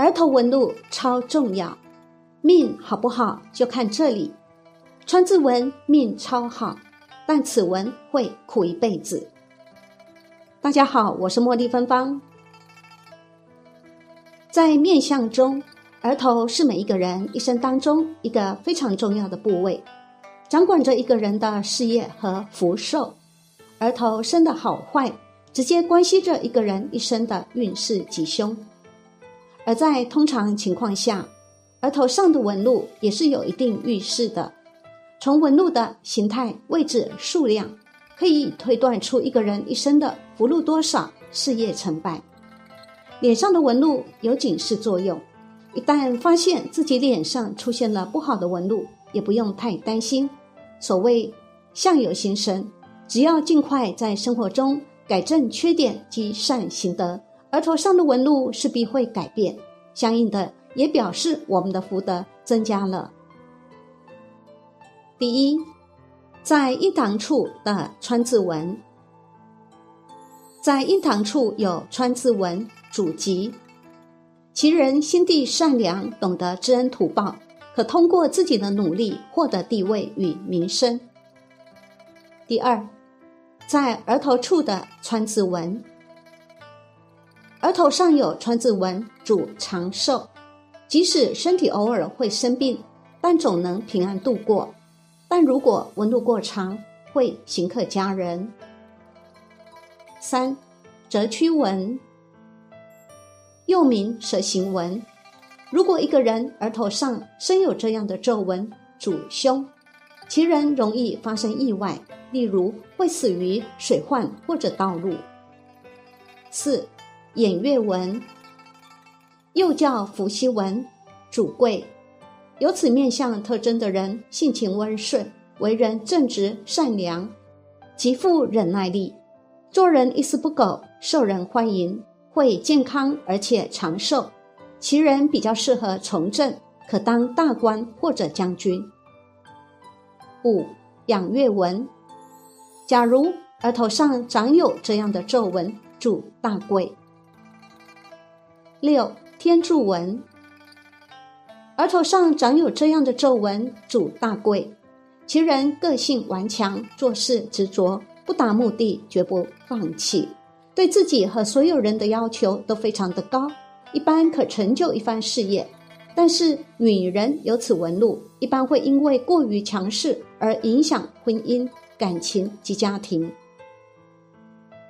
儿童纹路超重要，命好不好就看这里。川字纹命超好，但此纹会苦一辈子。大家好，我是茉莉芬芳。在面相中，额头是每一个人一生当中一个非常重要的部位，掌管着一个人的事业和福寿。额头生的好坏，直接关系着一个人一生的运势吉凶。而在通常情况下，额头上的纹路也是有一定预示的。从纹路的形态、位置、数量，可以推断出一个人一生的福禄多少、事业成败。脸上的纹路有警示作用，一旦发现自己脸上出现了不好的纹路，也不用太担心。所谓相由心生，只要尽快在生活中改正缺点及善行德，额头上的纹路势必会改变，相应的也表示我们的福德增加了。第一，在印堂处的川字纹，在印堂处有川字纹。主吉，其人心地善良，懂得知恩图报，可通过自己的努力获得地位与名声。第二，在额头处的川字纹，额头上有川字纹，主长寿，即使身体偶尔会生病，但总能平安度过。但如果纹路过长，会刑克家人。三，折曲纹。又名蛇形纹。如果一个人额头上生有这样的皱纹，主凶，其人容易发生意外，例如会死于水患或者道路。四眼月纹，又叫伏羲纹，主贵。有此面相特征的人，性情温顺，为人正直善良，极富忍耐力，做人一丝不苟，受人欢迎。会健康而且长寿，其人比较适合从政，可当大官或者将军。五养月纹，假如额头上长有这样的皱纹，主大贵。六天柱纹，额头上长有这样的皱纹，主大贵，其人个性顽强，做事执着，不达目的绝不放弃。对自己和所有人的要求都非常的高，一般可成就一番事业。但是女人有此纹路，一般会因为过于强势而影响婚姻、感情及家庭。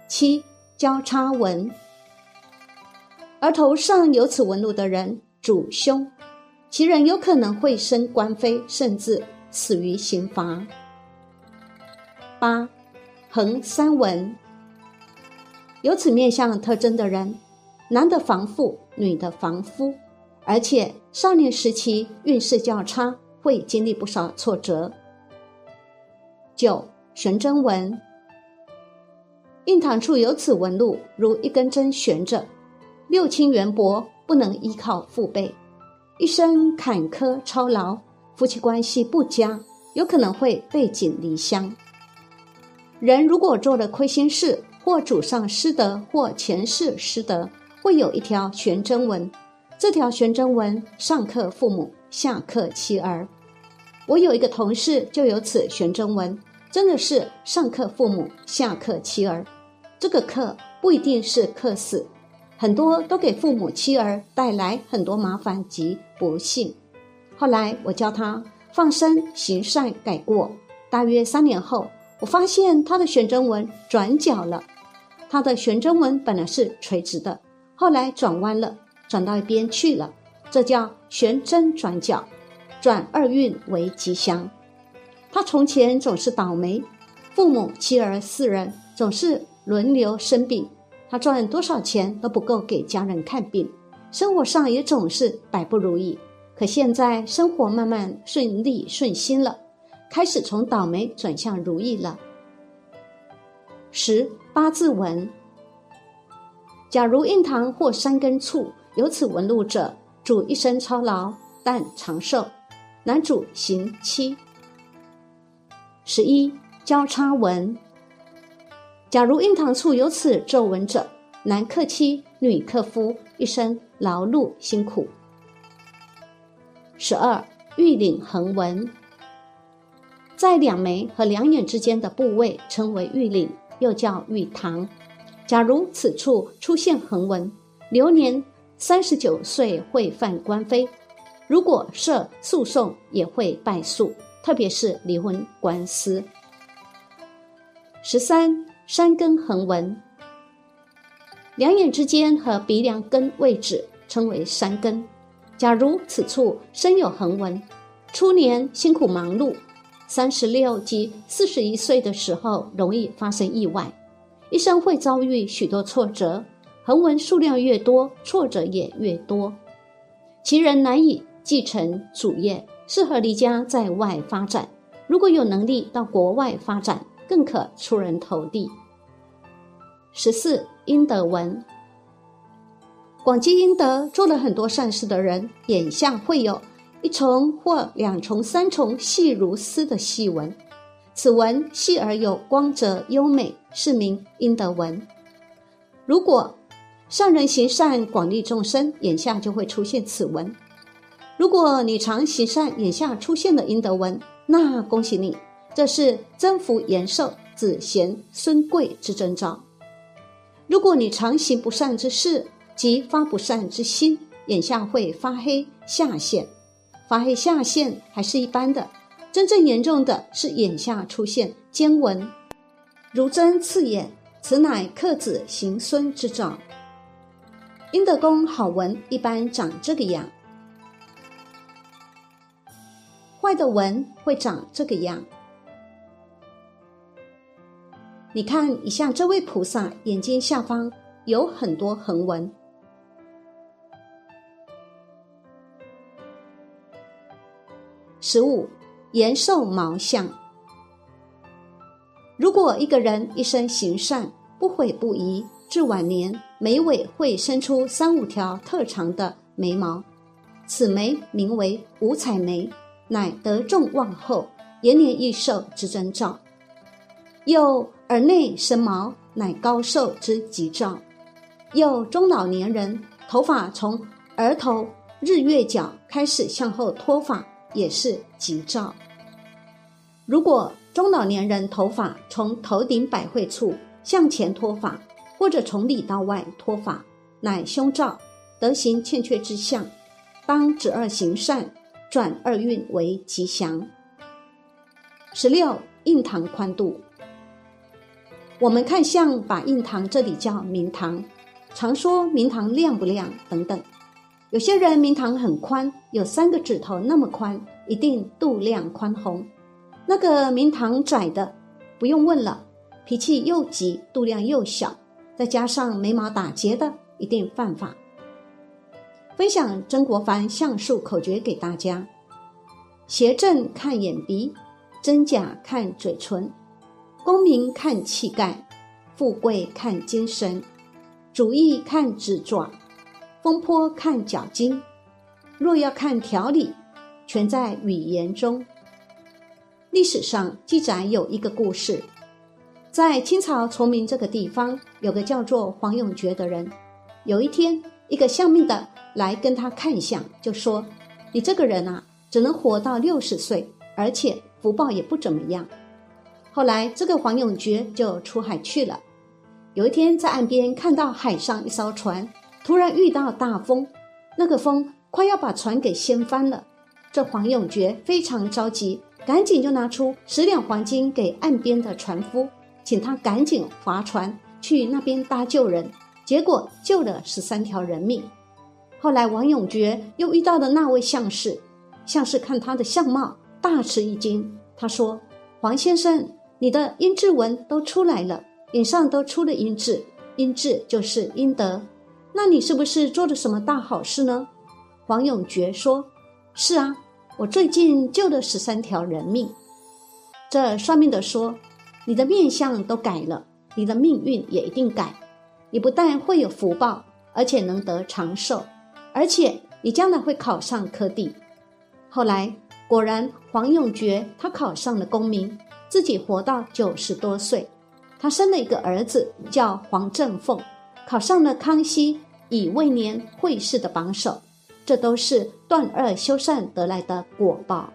七交叉纹，而头上有此纹路的人主凶，其人有可能会升官非，甚至死于刑罚。八横三纹。有此面相特征的人，男的防富，女的防夫，而且少年时期运势较差，会经历不少挫折。九悬针纹，印堂处有此纹路，如一根针悬着，六亲缘薄，不能依靠父辈，一生坎坷操劳，夫妻关系不佳，有可能会背井离乡。人如果做了亏心事。或祖上失德，或前世失德，会有一条玄真文。这条玄真文上克父母，下克妻儿。我有一个同事就有此玄真文，真的是上克父母，下克妻儿。这个克不一定是克死，很多都给父母妻儿带来很多麻烦及不幸。后来我教他放生行善改过，大约三年后。我发现他的悬针纹转角了，他的悬针纹本来是垂直的，后来转弯了，转到一边去了，这叫悬针转角，转二运为吉祥。他从前总是倒霉，父母妻儿四人总是轮流生病，他赚多少钱都不够给家人看病，生活上也总是百不如意。可现在生活慢慢顺利顺心了，开始从倒霉转向如意了。十八字纹，假如印堂或山根处有此纹路者，主一生操劳，但长寿，男主行妻。十一交叉纹，假如印堂处有此皱纹者，男克妻，女克夫，一生劳碌辛苦。十二玉领横纹，在两眉和两眼之间的部位称为玉领，又叫玉堂。假如此处出现横纹，流年三十九岁会犯官非，如果涉诉讼也会败诉，特别是离婚官司。十三山根横纹，两眼之间和鼻梁根位置称为山根。假如此处生有横纹，初年辛苦忙碌，三十六及四十一岁的时候容易发生意外，一生会遭遇许多挫折。横纹数量越多，挫折也越多。其人难以继承主业，适合离家在外发展。如果有能力到国外发展，更可出人头地。十四阴德文。广积阴德，做了很多善事的人，眼下会有一重或两重、三重细如丝的细纹。此纹细而有光泽、优美，是名阴德文。如果善人行善，广利众生，眼下就会出现此纹。如果你常行善，眼下出现了阴德纹，那恭喜你，这是增福延寿、子贤孙贵之征兆。如果你常行不善之事，即发不善之心，眼下会发黑下陷，发黑下陷还是一般的，真正严重的是眼下出现尖纹，如针刺眼，此乃克子行孙之兆。阴德宫好纹一般长这个样，坏的纹会长这个样。你看一下这位菩萨眼睛下方有很多横纹。十五，延寿毛相。如果一个人一生行善，不悔不疑，至晚年眉尾会生出三五条特长的眉毛，此眉名为五彩眉，乃得众望后、延年益寿之征兆；又耳内生毛，乃高寿之吉兆；又中老年人头发从额头日月角开始向后脱发。也是吉兆。如果中老年人头发从头顶百会处向前脱发，或者从里到外脱发，乃凶兆，德行欠缺之象，当止二行善，转二运为吉祥。十六印堂宽度，我们看相把印堂这里叫明堂，常说明堂亮不亮等等。有些人明堂很宽，有三个指头那么宽，一定度量宽宏。那个明堂窄的，不用问了，脾气又急，度量又小，再加上眉毛打结的，一定犯法。分享曾国藩相术口诀给大家：斜正看眼鼻，真假看嘴唇，功名看气概，富贵看精神，主意看指爪。风波看脚筋，若要看条理，全在语言中。历史上记载有一个故事，在清朝崇明这个地方，有个叫做黄永觉的人。有一天，一个相命的来跟他看相，就说：“你这个人啊，只能活到六十岁，而且福报也不怎么样。”后来，这个黄永觉就出海去了。有一天，在岸边看到海上一艘船。突然遇到大风，那个风快要把船给掀翻了。这黄永觉非常着急，赶紧就拿出十两黄金给岸边的船夫，请他赶紧划船去那边搭救人。结果救了十三条人命。后来王永觉又遇到了那位相士，相士看他的相貌大吃一惊，他说：“黄先生，你的阴质纹都出来了，脸上都出了阴痣，阴痣就是阴德。”那你是不是做了什么大好事呢？”黄永觉说：“是啊，我最近救了十三条人命。”这算命的说：“你的面相都改了，你的命运也一定改。你不但会有福报，而且能得长寿，而且你将来会考上科第。”后来果然，黄永觉他考上了功名，自己活到九十多岁。他生了一个儿子，叫黄振凤，考上了康熙乙未年会试的榜首。这都是断恶修善得来的果报。